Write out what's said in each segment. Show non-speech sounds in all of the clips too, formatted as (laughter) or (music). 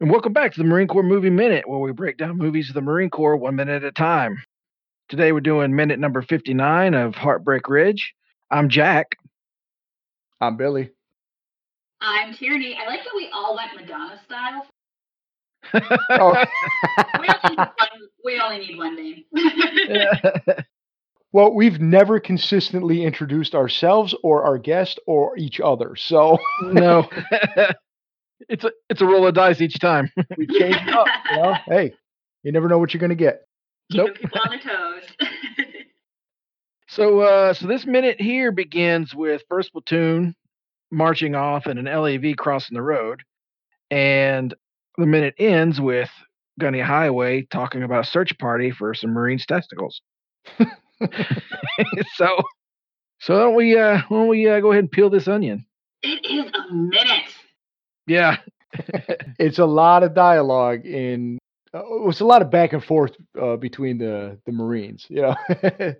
And welcome back to the Marine Corps Movie Minute, where we break down movies of the Marine Corps one minute at a time. Today we're doing minute number 59 of Heartbreak Ridge. I'm Jack. I'm Billy. I'm Tierney. I like that we all went Madonna style. (laughs) Oh, We only need one, we only need one name. (laughs) well, we've never consistently introduced ourselves or our guest or each other, so no. (laughs) it's a it's a roll of dice each time. (laughs) we change it up. You know? (laughs) Hey, you never know what you're going to get. Nope. People on their toes. (laughs) So uh so this minute here begins with first platoon marching off and an LAV crossing the road. And the minute ends with Gunny Highway talking about a search party for some Marines testicles. so so don't we uh why don't we uh, go ahead and peel this onion? it is a minute. Yeah. (laughs) It's a lot of dialogue in. Uh, it's a lot of back and forth uh, between the the Marines. You know. (laughs)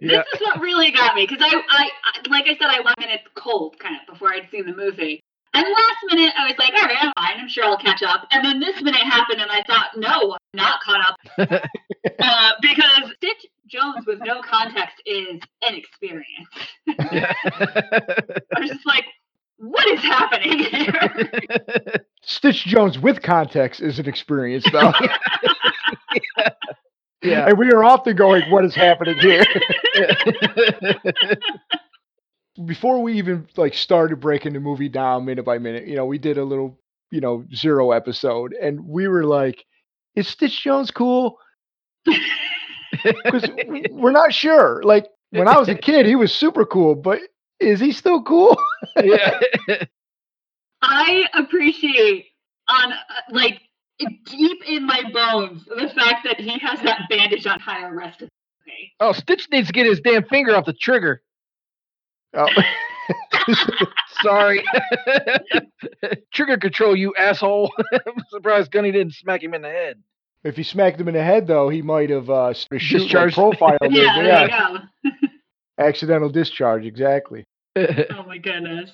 Yeah. This is what really got me because I, I, I, like I said, I went minute cold kind of before I'd seen the movie. And last minute, I was like, all right, I'm fine. I'm sure I'll catch up. And then this minute happened, and I thought, no, I'm not caught up. (laughs) uh, because Stitch Jones with no context is an experience. I was just like, what is happening here? (laughs) Stitch Jones with context is an experience, though, (laughs) (laughs) yeah. and we are often going, "What is happening here?" before we even like started breaking the movie down minute by minute, you know, we did a little, you know, zero episode, and we were like, "Is Stitch Jones cool?" Because we're not sure. Like when I was a kid, he was super cool, but is he still cool? yeah. (laughs) I appreciate on uh, like deep in my bones the fact that he has that bandage on high arrest. Okay. Oh, Stitch needs to get his damn finger off the trigger. Oh. (laughs) Sorry. (laughs) trigger control, you asshole. I'm surprised Gunny didn't smack him in the head. if he smacked him in the head, though, he might have uh, s- shoot, like, Discharged. profiled him. Yeah, there Yeah, you go. accidental discharge, exactly. (laughs) Oh my goodness.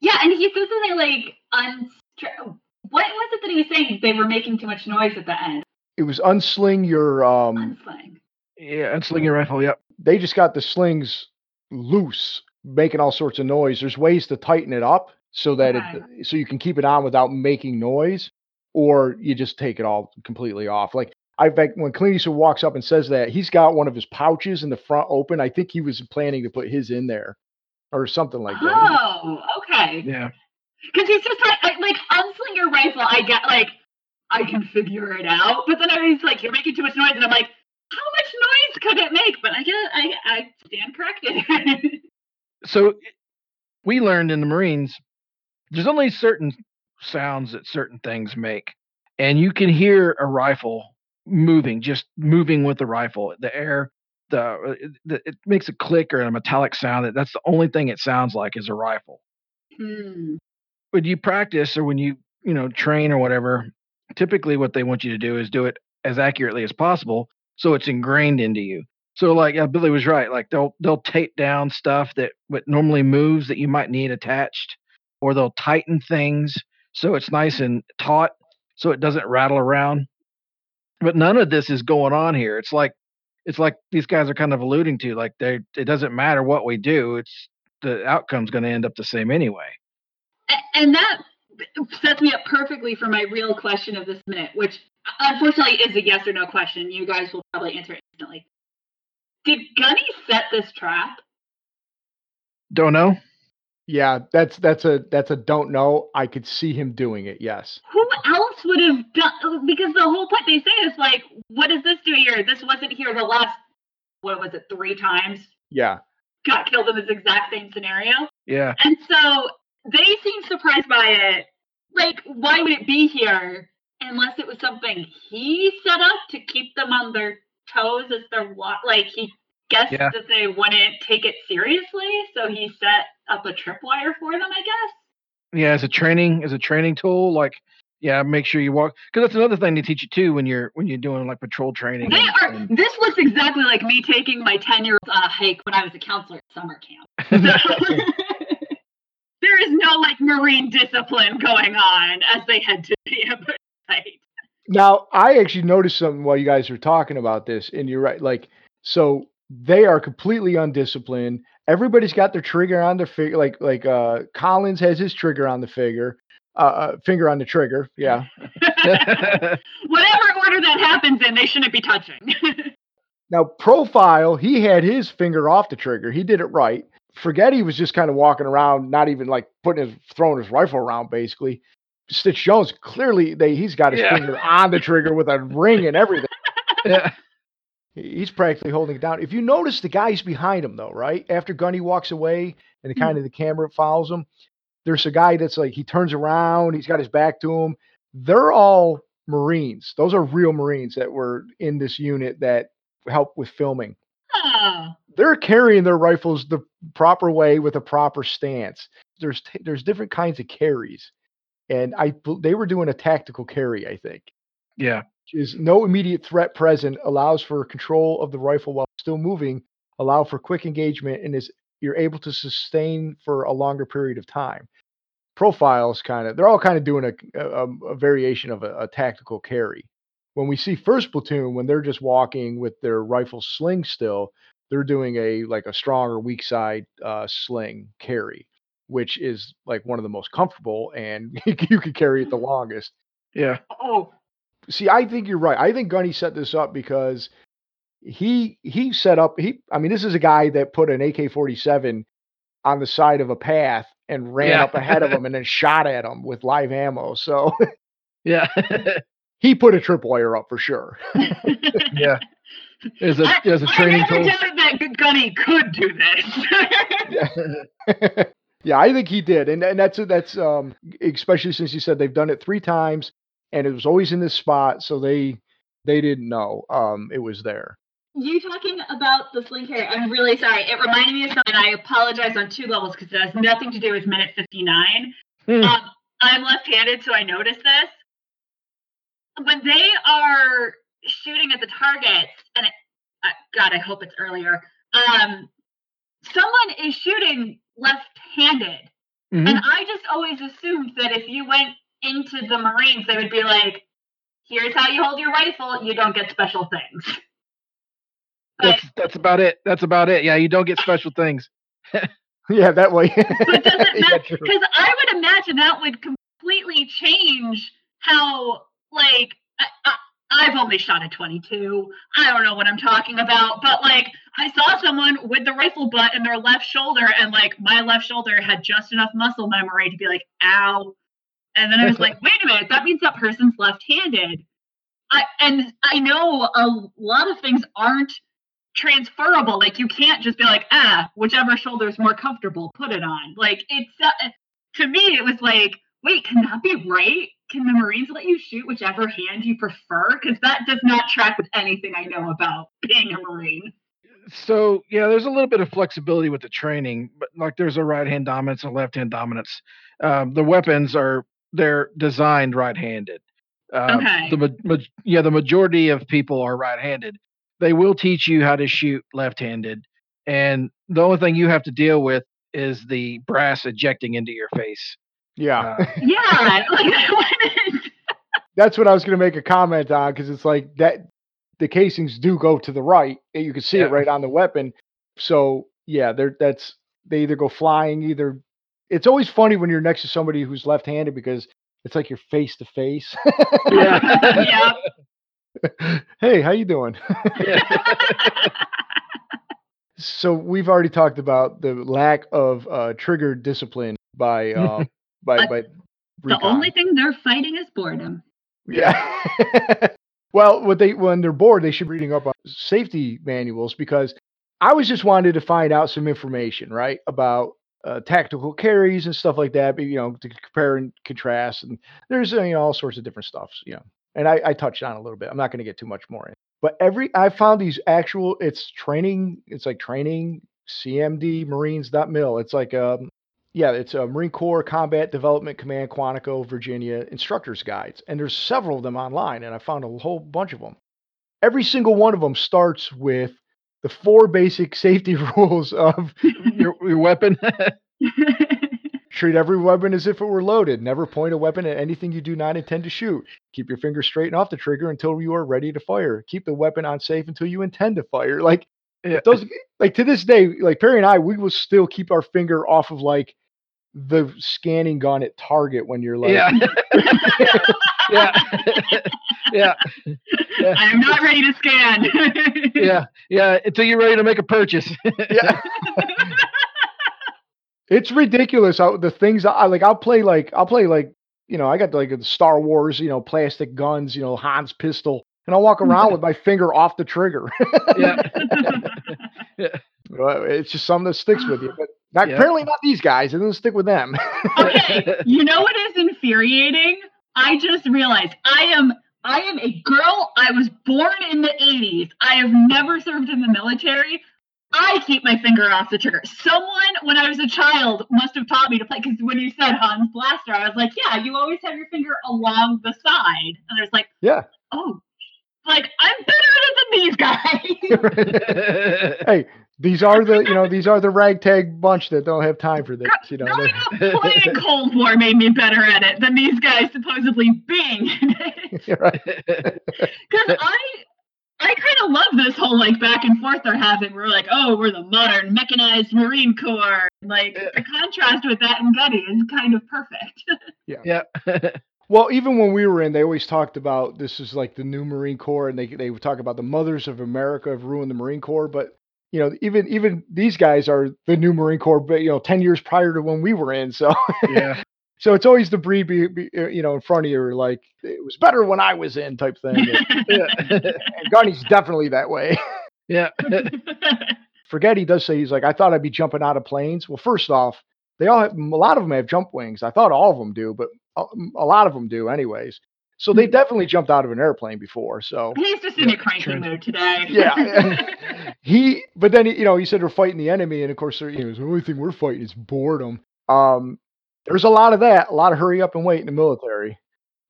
Yeah, and he says something like, unstra- what was it that he was saying? They were making too much noise at the end. It was unsling your. Um, Unsling. yeah, unsling your rifle, yep. they just got the slings loose, making all sorts of noise. There's ways to tighten it up so that it so you can keep it on without making noise, or you just take it all completely off. Like I bet when Clint Eastwood walks up and says that, he's got one of his pouches in the front open. I think he was planning to put his in there, or something like that. Oh, okay. Yeah. Because he's just like, I, like unsling your rifle. I get like, I can figure it out. But then I was like, you're making too much noise, and I'm like, how much noise could it make? But I get, I, I stand corrected. (laughs) So we learned in the Marines there's only certain sounds that certain things make. And you can hear a rifle moving, just moving with the rifle. The air, the, the it makes a click or a metallic sound. That That's the only thing it sounds like is a rifle. hmm. when you practice or when you you know train or whatever typically what they want you to do is do it as accurately as possible so it's ingrained into you so like yeah, billy was right like they'll they'll tape down stuff that what normally moves that you might need attached or they'll tighten things so it's nice and taut so it doesn't rattle around but none of this is going on here it's like it's like these guys are kind of alluding to like they it doesn't matter what we do it's the outcome's going to end up the same anyway And that sets me up perfectly for my real question of this minute, which unfortunately is a yes or no question. You guys will probably answer it instantly. Did Gunny set this trap? don't know Yeah, that's that's a that's a don't know. I could see him doing it. Yes. Who else would have done? Because the whole point they say is like, what does this do here? This wasn't here the last, what was it, three times? Yeah. Got killed in this exact same scenario. yeah And so they seem surprised by it. Like, why would it be here unless it was something he set up to keep them on their toes as they're wa- like he guessed Yeah. that they wouldn't take it seriously, so he set up a tripwire for them, I guess. yeah as a training as a training tool like yeah make sure you walk because that's another thing they teach you too when you're when you're doing like patrol training They and- are. and- This looks exactly like me taking my ten-year-old on uh, a hike when I was a counselor at summer camp. (laughs) So, (laughs) there is no like marine discipline going on as they head to the ambush. Right. Now, I actually noticed something while you guys were talking about this, and you're right. Like, so they are completely undisciplined. Everybody's got their trigger on their finger. Like, like uh, Collins has his trigger on the figure, uh, uh, finger on the trigger. Yeah. (laughs) Whatever order that happens in, they shouldn't be touching. (laughs) Now, profile, he had his finger off the trigger. He did it right. Forget he was just kind of walking around, not even like putting his throwing his rifle around, basically. Stitch Jones clearly they he's got his Yeah. finger on the trigger with a ring and everything. yeah. (laughs) He's practically holding it down. If you notice the guys behind him though, right? After Gunny walks away and the hmm. kind of the camera follows him, there's a guy that's like he turns around, he's got his back to him. They're all Marines. Those are real Marines that were in this unit that helped with filming. They're carrying their rifles the proper way with a proper stance. There's t- there's different kinds of carries. And I they were doing a tactical carry, I think Yeah. Is no immediate threat present, allows for control of the rifle while still moving, allow for quick engagement, and is you're able to sustain for a longer period of time. Profiles kind of they're all kind of doing a, a, a variation of a, a tactical carry. When we see first platoon, when they're just walking with their rifle sling still, they're doing a like a strong or weak side uh, sling carry, which is like one of the most comfortable, and (laughs) you can carry it the longest Yeah. oh, see i think you're right i think gunny set this up because he he set up he i mean this is a guy that put an ak-47 on the side of a path and ran Yeah. up ahead of (laughs) him and then shot at him with live ammo so Yeah. (laughs) he put a tripwire up for sure (laughs) yeah. As a I, as a I training never tool. doubted that Gunny could do this. yeah. yeah i think he did and, and that's that's um especially since he said they've done it three times and it was always in this spot so they they didn't know um it was there you talking about the sling carry? I'm really sorry. It reminded me of something. I apologize on two levels because it has nothing to do with minute 59. Hmm. Um, I'm left-handed, so I noticed this. When they are shooting at the targets, and it, uh, God, I hope it's earlier. Um, someone is shooting left-handed, Mhm. and I just always assumed that if you went into the Marines, they would be like, "Here's how you hold your rifle. You don't get special things." But That's that's about it. That's about it. Yeah, you don't get special things. (laughs) yeah that way But does it (laughs) Yeah, matter? Because I would imagine that would completely change how, like, I, I, I've only shot a 22. I don't know what I'm talking about, but like, I saw someone with the rifle butt in their left shoulder, and like, my left shoulder had just enough muscle memory to be like, ow. And then I was like, wait a minute, that means that person's left handed. I, and I know a lot of things aren't transferable. Like you can't just be like, ah, whichever shoulder is more comfortable, put it on. Like it's uh, to me, it was like, wait, can that be right? Can the Marines let you shoot whichever hand you prefer? Because that does not track with anything I know about being a Marine. So yeah, there's a little bit of flexibility with the training, but like there's a right hand dominance and left hand dominance. Um, the weapons are they're designed right handed. Um, Okay. The ma- ma- yeah, the majority of people are right handed. They will teach you how to shoot left handed, and the only thing you have to deal with is the brass ejecting into your face. yeah Uh, (laughs) Yeah, like (laughs) what is- that's what I was going to make a comment on because it's like that the casings do go to the right. and You can see Yeah. it right on the weapon. So yeah, they're that's they either go flying, either. It's always funny when you're next to somebody who's left-handed because it's like you're face to face. yeah. (laughs) hey, how you doing? yeah. (laughs) so we've already talked about the lack of uh, trigger discipline by uh, (laughs) by by. The only thing they're fighting is boredom. Yeah. well, what they when they're bored, they should be reading up on safety manuals because I was just wanted to find out some information, right, about uh, tactical carries and stuff like that. But, you know, to compare and contrast, and there's uh, you know all sorts of different stuffs, you know. And I, I touched on a little bit. I'm not going to get too much more in. But every I found these actual it's training. It's like training CMD Marines.mil. It's like um yeah, it's a Marine Corps Combat Development Command, Quantico, Virginia instructors guides, and there's several of them online, and I found a whole bunch of them. Every single one of them starts with the four basic (laughs) safety (laughs) rules of your, your weapon. (laughs) Treat every weapon as if it were loaded. Never point a weapon at anything you do not intend to shoot. Keep your finger straight and off the trigger until you are ready to fire. Keep the weapon on safe until you intend to fire. Like Yeah. those, like to this day, like Perry and I, we will still keep our finger off of like the scanning gun at Target when you're like, yeah. (laughs) yeah. (laughs) yeah. I am not ready to scan. (laughs) Yeah. Yeah. Until you're ready to make a purchase. yeah. it's ridiculous how the things I like. I'll play like I'll play like you know I got like the Star Wars you know plastic guns you know Han's pistol and I'll walk around with my finger off the trigger. yeah. Well, it's just something that sticks with you, but not, Yeah. apparently not these guys. It doesn't stick with them. (laughs) okay, you know what is infuriating? I just realized I am I am a girl. I was born in the 80s. I have never served in the military. I keep my finger off the trigger. Someone, when I was a child, must have taught me to play. Because when you said Han's Blaster, I was like, yeah, you always have your finger along the side. And I was like, yeah. oh, like I'm better at it than these guys. (laughs) Hey, these are the you know these are the ragtag bunch that don't have time for this. You know. Growing (laughs) up playing Cold War made me better at it than these guys supposedly being. (laughs) Right. (laughs) Because I, I kind of love this whole like back and forth they're having. We're like, oh, we're the modern mechanized Marine Corps. Like Yeah. the contrast with that and Getty is kind of perfect. Yeah. Yeah. Well, even when we were in, they always talked about this is like the new Marine Corps, and they they would talk about the mothers of America have ruined the Marine Corps. But you know, even even these guys are the new Marine Corps, but you know, ten years prior to when we were in. So yeah. (laughs) so it's always the breed, be, be, uh, you know, in front of you, like it was better when I was in type thing. (laughs) (laughs) and, Yeah. and Gunny's definitely that way. Yeah. Forget he does say he's like I thought I'd be jumping out of planes. Well, first off, they all have a lot of them have jump wings. I thought all of them do, but a lot of them do, anyways. So they definitely jumped out of an airplane before. So He's just in Yeah, a cranky true. mood today. Yeah. (laughs) he, but then you know he said we're fighting the enemy, and of course you know, the only thing we're fighting is boredom. Um, there's a lot of that, a lot of hurry up and wait in the military.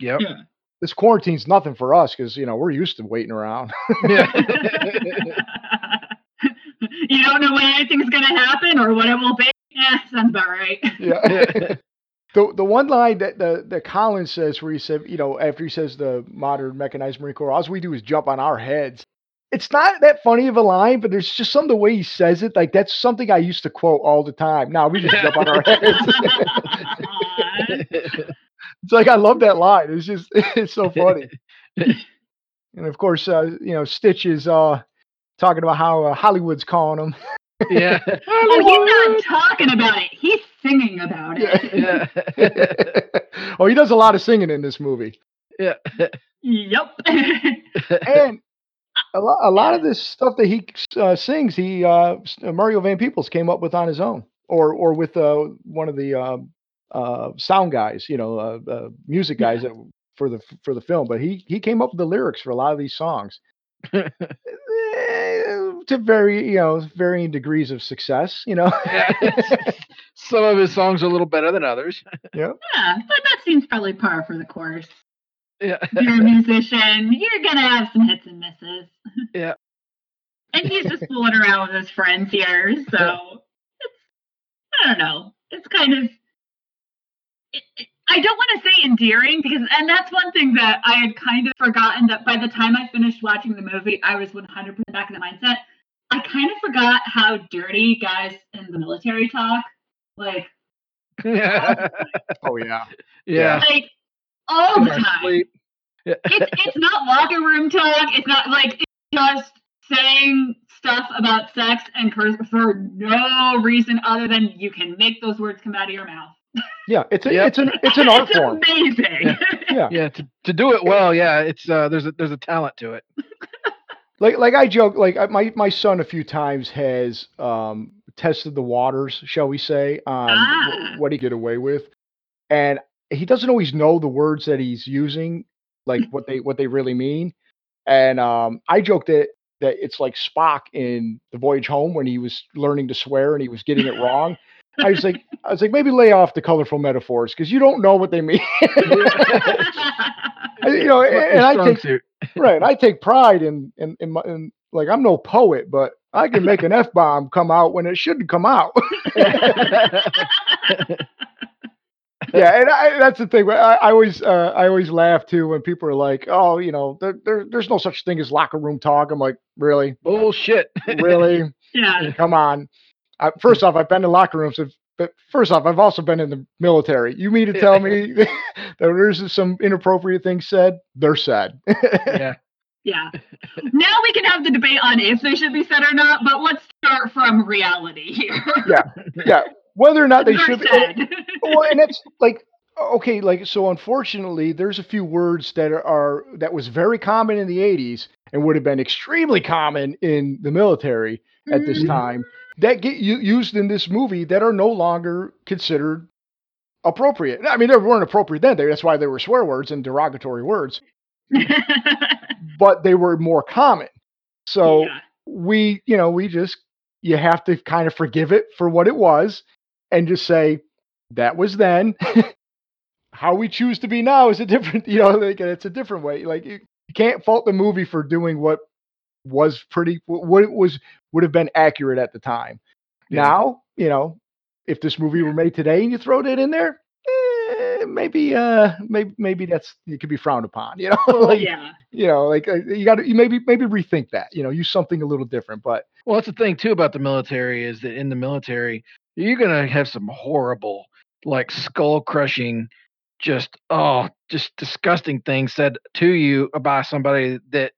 Yep. Yeah. This quarantine's nothing for us because you know we're used to waiting around. Yeah. (laughs) you don't know when anything's gonna happen or what it will be. Yeah, sounds about right. yeah. (laughs) The, the one line that the, that Collins says where he said, you know, after he says the modern mechanized Marine Corps, all we do is jump on our heads. It's not that funny of a line, but there's just some the way he says it. Like that's something I used to quote all the time. Now we just jump on our heads. (laughs) it's like I love that line. It's just (laughs) it's so funny. And of course, uh, you know, Stitch is uh, talking about how uh, Hollywood's calling him. yeah. (laughs) oh, he's not talking about it. He's singing about it. Yeah. (laughs) oh, he does a lot of singing in this movie. Yeah. Yep. (laughs) and a lot, a lot of this stuff that he uh, sings, he uh, uh, Mario Van Peebles came up with on his own, or or with uh, one of the um, uh, sound guys, you know, uh, uh, music guys that, for the for the film. But he he came up with the lyrics for a lot of these songs. (laughs) To very you know varying degrees of success, you know. Yeah. (laughs) Some of his songs are a little better than others. yeah, yeah but that seems probably par for the course. Yeah. If you're a musician, you're gonna have some hits and misses. Yeah. And he's just fooling around with his friends here, so it's I don't know. It's kind of it, it- I don't want to say endearing because, and that's one thing that I had kind of forgotten that by the time I finished watching the movie, I was 100% back in the mindset. I kind of forgot how dirty guys in the military talk. Like, (laughs) yeah. oh yeah, Yeah. like all the time. Yeah. it's it's not locker room talk. It's not like it's just saying stuff about sex and curse for no reason other than you can make those words come out of your mouth. yeah. It's a, Yep. it's an it's an art it's form. amazing. Yeah. Yeah. To, to do it well, yeah, it's uh there's a there's a talent to it. (laughs) like like I joke like I- my my son a few times has um tested the waters, shall we say, on Ah. wh- what he get away with, and he doesn't always know the words that he's using, like what they what they really mean. And um, I joked that that it's like Spock in The Voyage Home when he was learning to swear and he was getting it wrong. I was like, I was like, maybe lay off the colorful metaphors because you don't know what they mean. (laughs) (laughs) you know, and, and I Strong take suit. Right. I take pride in in, in, my, in like I'm no poet, but I can make an (laughs) f bomb come out when it shouldn't come out. (laughs) yeah, and I, that's the thing. I, I always, uh, I always laugh too when people are like, "Oh, you know, there, there, there's no such thing as locker room talk." I'm like, really, Bullshit. really? (laughs) yeah. Come on. Uh, first off, I've been in locker rooms, if- but first off, I've also been in the military. You mean to tell me (laughs) that there's some inappropriate things said? They're said. yeah. (laughs) Yeah. now we can have the debate on if they should be said or not, but let's start from reality here. yeah, Yeah. whether or not they They're should. said. well, and it's like okay, like so. Unfortunately, there's a few words that are, are that was very common in the '80s and would have been extremely common in the military at this Mhm. time that get used in this movie that are no longer considered appropriate. I mean, they weren't appropriate then. That's why they were swear words and derogatory words, (laughs) but they were more common. So yeah. we, you know, we just you have to kind of forgive it for what it was and just say that was then. (laughs) How we choose to be now is a different, (laughs) you know, like it's a different way. Like you, you can't fault the movie for doing what was pretty what it was would have been accurate at the time. Yeah. Now, you know, if this movie were made today and you throw that in there, eh, maybe uh maybe maybe that's it could be frowned upon, you know. (laughs) like yeah. you know, like uh, you got to maybe maybe rethink that. You know, use something a little different. But Well, that's the thing too about the military is that in the military, you're gonna have some horrible, like skull crushing, just oh, just disgusting things said to you by somebody that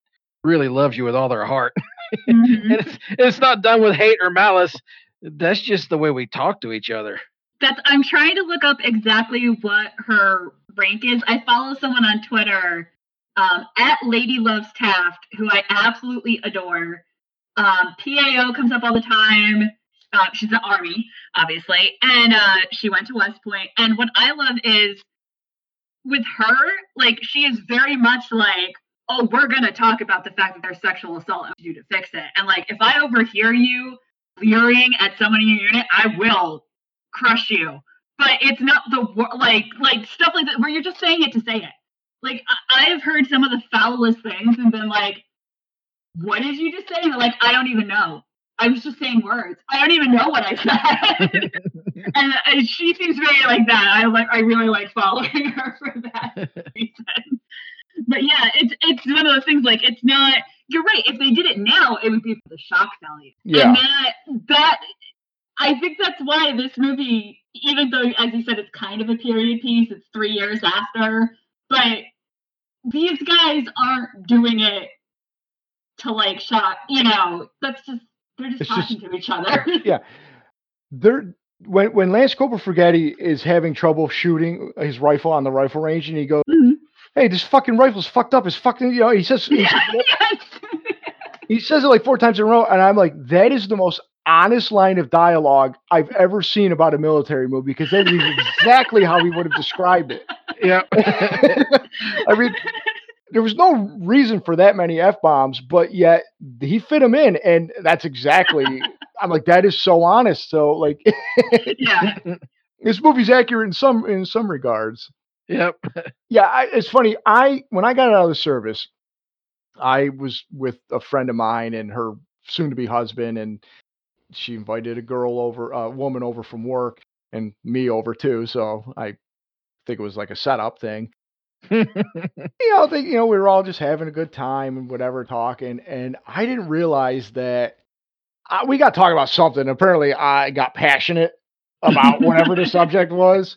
really loves you with all their heart. (laughs) Mhm. and it's it's not done with hate or malice. That's just the way we talk to each other. That's I'm trying to look up exactly what her rank is. I follow someone on Twitter um, at Lady Loves Taft, who I absolutely adore. Um, PAO comes up all the time. Uh, she's the army, obviously, and uh, she went to West Point. And what I love is with her, like she is very much like, oh, we're gonna talk about the fact that there's sexual assault and what to to fix it. And like, if I overhear you leering at someone in your unit, I will crush you. But it's not the like like stuff like that where you're just saying it to say it. Like I- I've heard some of the foulest things and been like, "What did you just say?" And like, "I don't even know. I was just saying words. I don't even know what I said." (laughs) and, and she seems very like that. I like I really like following her for that (laughs) reason. But yeah, it's it's one of those things. Like it's not. You're right. If they did it now, it would be for the shock value. Yeah. And that that I think that's why this movie, even though as you said, it's kind of a period piece. It's three years after, but these guys aren't doing it to like shock. You know, that's just they're just It's just- talking to each other. yeah, there when when Lance Corporal Fragetti is having trouble shooting his rifle on the rifle range, and he goes, Mhm. "Hey, this fucking rifle's fucked up. It's fucking." You know, he says he, yeah, (laughs) yes. he says it like four times in a row, and I'm like, that is the most honest line of dialogue I've ever seen about a military movie because that is exactly how he would have described it. yeah. (laughs) I mean, there was no reason for that many f bombs, but yet he fit them in, and that's exactly. I'm like, that is so honest. So like, yeah. (laughs) this movie's accurate in some in some regards. Yep. Yeah, I, it's funny. I when I got out of the service, I was with a friend of mine and her soon-to-be husband, and she invited a girl over, a woman over from work, and me over too. So I think it was like a setup thing. (laughs) you know, I think you know we were all just having a good time and whatever, talking, and I didn't realize that uh, we got talking about something. Apparently, I got passionate about whatever the (laughs) subject was,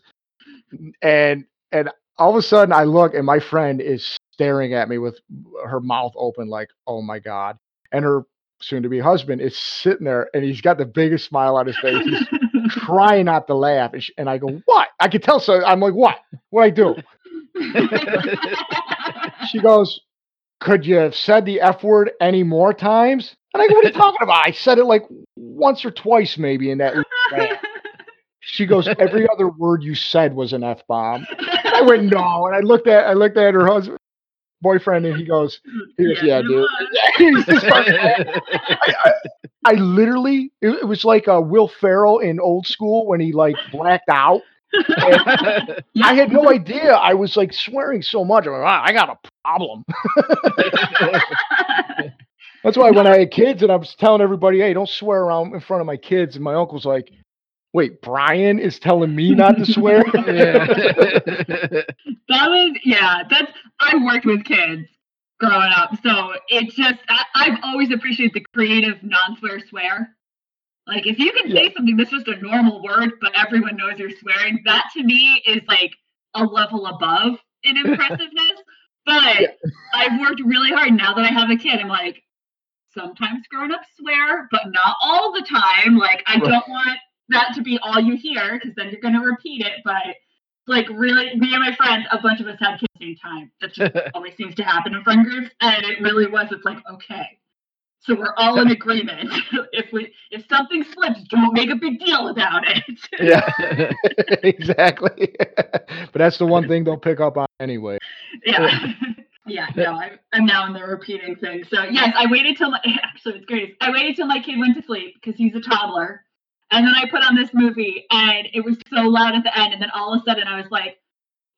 and and all of a sudden, I look and my friend is staring at me with her mouth open, like, "Oh my god!" And her soon-to-be husband is sitting there, and he's got the biggest smile on his face. He's trying not to laugh, and, she, and I go, "What?" I could tell. So I'm like, "What? What I do?" (laughs) She goes, Could you have said the F word any more times? And I go, What are you talking about? I said it like once or twice, maybe in that. (laughs) She goes, Every other word you said was an F bomb. I went, No. And I looked at I looked at her husband boyfriend and he goes, Yeah, it dude. (laughs) I, I, I literally it, it was like uh, Will Ferrell in old school when he like blacked out. I had no idea. I was like swearing so much. I'm like, "Ah, I got a problem. (laughs) That's why when I had kids and I was telling everybody, hey, don't swear around in front of my kids, and my uncle's like, Wait, Brian is telling me not to swear? (laughs) Yeah. (laughs) That was yeah. That's I worked with kids growing up, so it's just I, I've always appreciated the creative non-swear swear. Like if you can say something that's just a normal word, but everyone knows you're swearing, that to me is like a level above in (laughs) impressiveness. but Yeah. I've worked really hard now that I have a kid. I'm like, sometimes grown-ups swear, but not all the time. Like I Right. don't want that to be all you hear because then you're gonna repeat it. But like really, me and my friends, a bunch of us had kids at the same time. That just (laughs) always seems to happen in friend groups, and it really was. It's like okay, so we're all in agreement. (laughs) if we if something slips, don't make a big deal about it. (laughs) yeah, exactly. but that's the one thing they'll pick up on anyway. yeah. Yeah, no, I'm, I'm now in the repeating thing. So yes, I waited till my actually it's great. I waited till my kid went to sleep because he's a toddler, and then I put on this movie, and it was so loud at the end, and then all of a sudden I was like,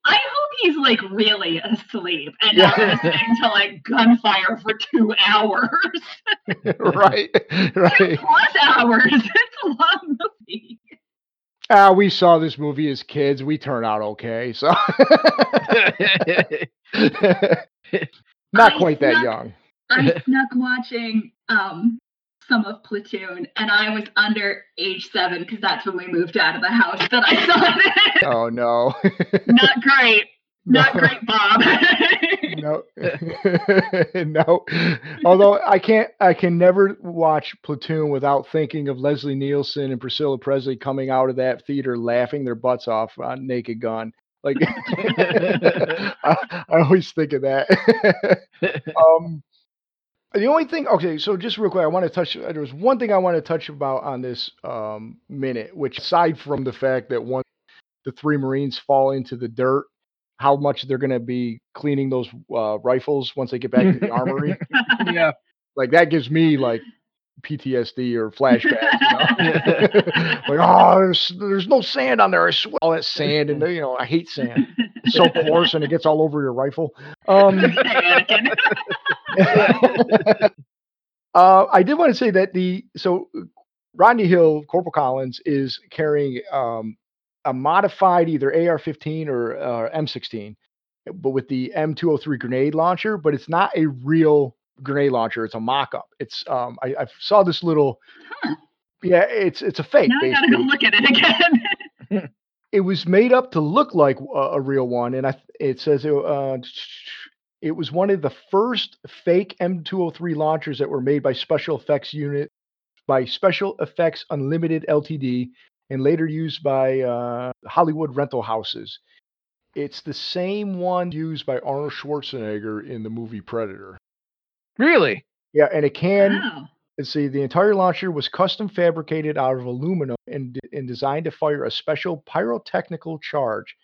I hope he's like really asleep, and not Yeah. listening to like gunfire for two (laughs) hours, (laughs) right, right. plus hours. (laughs) It's a long movie. Ah, we saw this movie as kids. We turned out okay, so not I quite that young. I snuck watching um some of Platoon, and I was under age seven because that's when we moved out of the house that I saw (laughs) it. Oh no, (laughs) Not great. Not No. great, Bob. (laughs) no, no. Although I can't, I can never watch Platoon without thinking of Leslie Nielsen and Priscilla Presley coming out of that theater laughing their butts off on Naked Gun. Like, I, I always think of that. um, the only thing, okay, so just real quick, I want to touch. There was one thing I want to touch about on this um, minute, which aside from the fact that once the three Marines fall into the dirt, how much they're going to be cleaning those uh, rifles once they get back to the (laughs) armory, yeah. like that gives me like PTSD or flashbacks. You know? (laughs) like, oh, there's, there's no sand on there. I swear, all that sand, and you know, I hate sand. It's so coarse, and it gets all over your rifle. Um, (laughs) (laughs) uh, I did want to say that the so Rodney Hill, Corporal Collins, is carrying um, a modified either AR-15 or uh, M16, but with the M203 grenade launcher. But it's not a real grenade launcher; it's a mock-up. It's um, I, I saw this little. Huh. Yeah, it's it's a fake. now I gotta go look at it again. (laughs) It was made up to look like a, a real one, and I it says it, uh, it was one of the first fake M203 launchers that were made by Special Effects Unit by Special Effects Unlimited Ltd. and later used by uh, Hollywood rental houses. It's the same one used by Arnold Schwarzenegger in the movie Predator. Really? Yeah, and it can wow. Let's see, the entire launcher was custom fabricated out of aluminum and, and designed to fire a special pyrotechnical charge.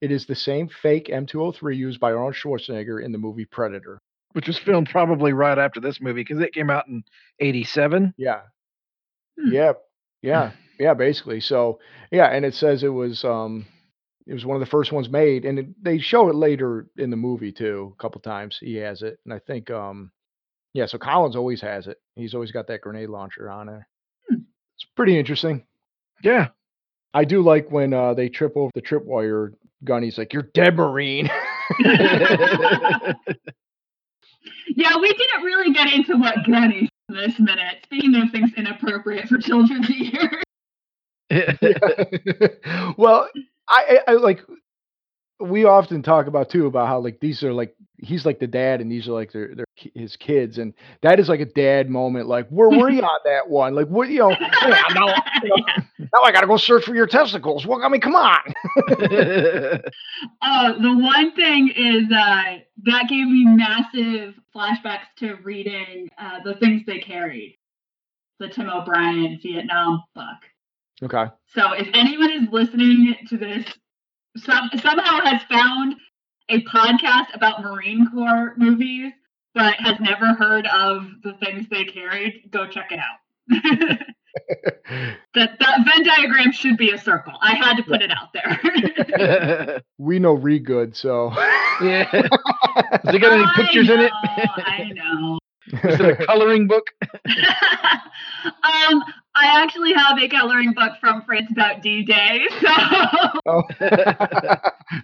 It is the same fake M203 used by Arnold Schwarzenegger in the movie Predator. Which was filmed probably right after this movie because it came out in '87. Yeah. Hmm. Yeah. Yeah. (laughs) Yeah, basically. So, yeah, and it says it was um it was one of the first ones made and it, they show it later in the movie too, a couple times. He has it. And I think um yeah, so Collins always has it. He's always got that grenade launcher on there. Hmm. It's pretty interesting. Yeah. I do like when uh, they trip over the tripwire gun. He's like, "You're dead, Marine." (laughs) Yeah, we didn't really get into what Granny this minute. Speaking of things inappropriate for children to hear. (laughs) (laughs) well, I, I, I like. We often talk about too about how like these are like he's like the dad and these are like their, their his kids and that is like a dad moment. Like where were you (laughs) on that one? Like what you know? "Hey, now, you know, now I got to go search for your testicles. Well, I mean, come on. Oh, (laughs) the one thing is uh, that gave me massive flashbacks to reading uh, the things they carried, the Tim O'Brien Vietnam book. Okay. So if anyone is listening to this, some, somehow has found a podcast about Marine Corps movies, but has never heard of the things they carried, go check it out. that that Venn diagram should be a circle. I had to put it out there. (laughs) we know re good, so yeah. Has it got any (laughs) I pictures in it? I know. Is it a (laughs) coloring book? (laughs) um, I actually have a coloring book from France about D-Day, (laughs) so oh.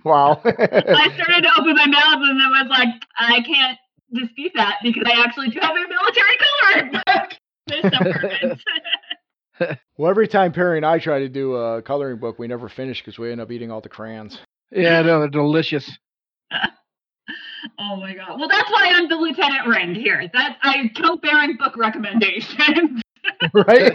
wow. I started to open my mouth and then was like, I can't dispute that because I actually do have a military coloring book. There's no perfect. well, every time Perry and I try to do a coloring book, we never finish because we end up eating all the crayons. Yeah, no, they're delicious. Oh my god! Well, that's why I'm the lieutenant rank here. That I come bearing book recommendations. (laughs) right.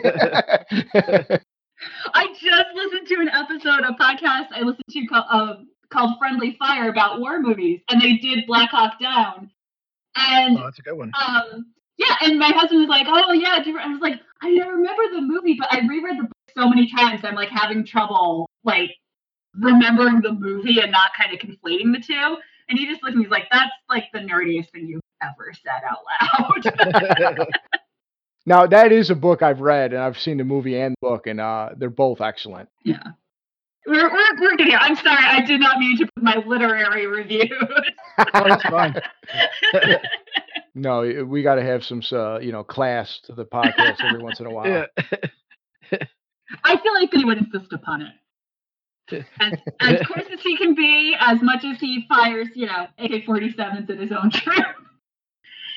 I just listened to an episode, a podcast I listened to called, uh, called "Friendly Fire" about war movies, and they did Black Hawk Down. And oh, that's a good one. Um, yeah, and my husband was like, "Oh yeah," I was like, "I never remember the movie, but I reread the book so many times, I'm like having trouble like remembering the movie and not kind of conflating the two. And he just looked at me, he's like, "That's like the nerdiest thing you've ever said out loud." (laughs) (laughs) now that is a book I've read, and I've seen the movie and the book, and uh, they're both excellent. Yeah. We're, we're, we're getting I'm sorry, I did not mean to put my literary review. oh, (laughs) that's fine. no, we got to have some, uh, you know, class to the podcast every once in a while. Yeah. I feel like he would insist upon it. As, as coarse as he can be, as much as he fires, you know, AK 47s at his own troops,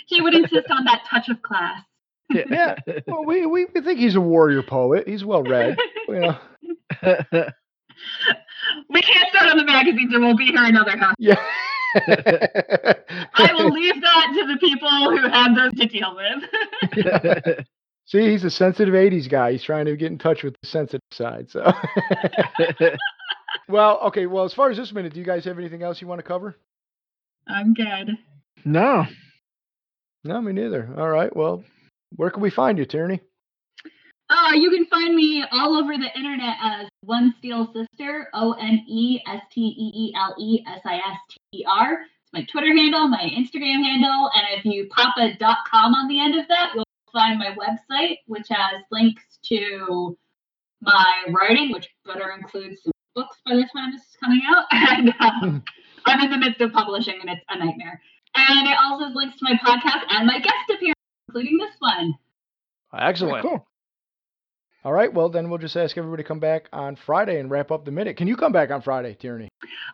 he would insist on that touch of class. yeah. Well, we, we, we think he's a warrior poet. He's well read. You know. we can't start on the magazines or we'll be here another half. Yeah. I will leave that to the people who have those to deal with. (laughs) See, he's a sensitive 80s guy. He's trying to get in touch with the sensitive side. So, (laughs) well, okay. Well, as far as this minute, do you guys have anything else you want to cover? I'm good. No. No, me neither. All right. Well, where can we find you, Tierney? Uh, you can find me all over the internet as One Steele Sister, O N E S T E E L E S I S T E R. It's my Twitter handle, my Instagram handle, and if you pop a .com on the end of that, you'll find my website, which has links to my writing, which better includes some books by the time this is coming out. (laughs) And um, I'm in the midst of publishing, and it's a nightmare. And it also has links to my podcast and my guest appearance, including this one. Excellent. Cool. All right. Well, then we'll just ask everybody to come back on Friday and wrap up the minute. Can you come back on Friday, Tierney?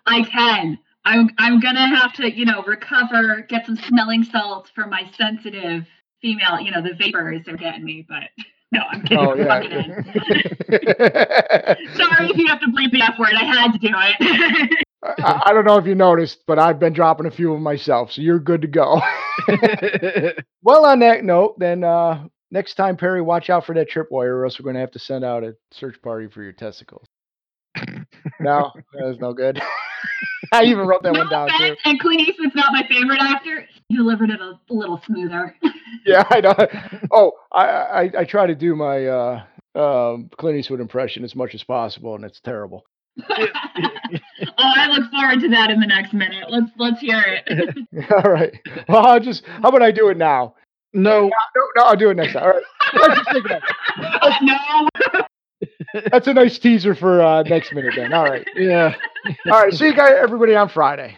I can. I'm I'm gonna have to, you know, recover, get some smelling salts for my sensitive female. You know, the vapors are getting me, but (laughs) no, I'm kidding. Oh, yeah. (laughs) Sorry if you have to bleep the F word. I had to do it. (laughs) I, I, don't know if you noticed, but I've been dropping a few of myself, so you're good to go. (laughs) well, on that note, then uh, next time, Perry, watch out for that tripwire, or else we're going to have to send out a search party for your testicles. no, that was no good. I even wrote that no one down too. And Clint Eastwood's not my favorite actor. He delivered it a, a little smoother. (laughs) yeah, I know. Oh, I, I, I try to do my uh, um, Clint Eastwood impression as much as possible, and it's terrible. (laughs) oh, I look forward to that in the next minute. Let's let's hear it. (laughs) All right. Well, I'll just. How about I do it now? No, no, no, I'll do it next time. All right. Let's just take it no. That's a nice teaser for uh, next minute then. All right. Yeah. All right. See you guys, everybody, on Friday.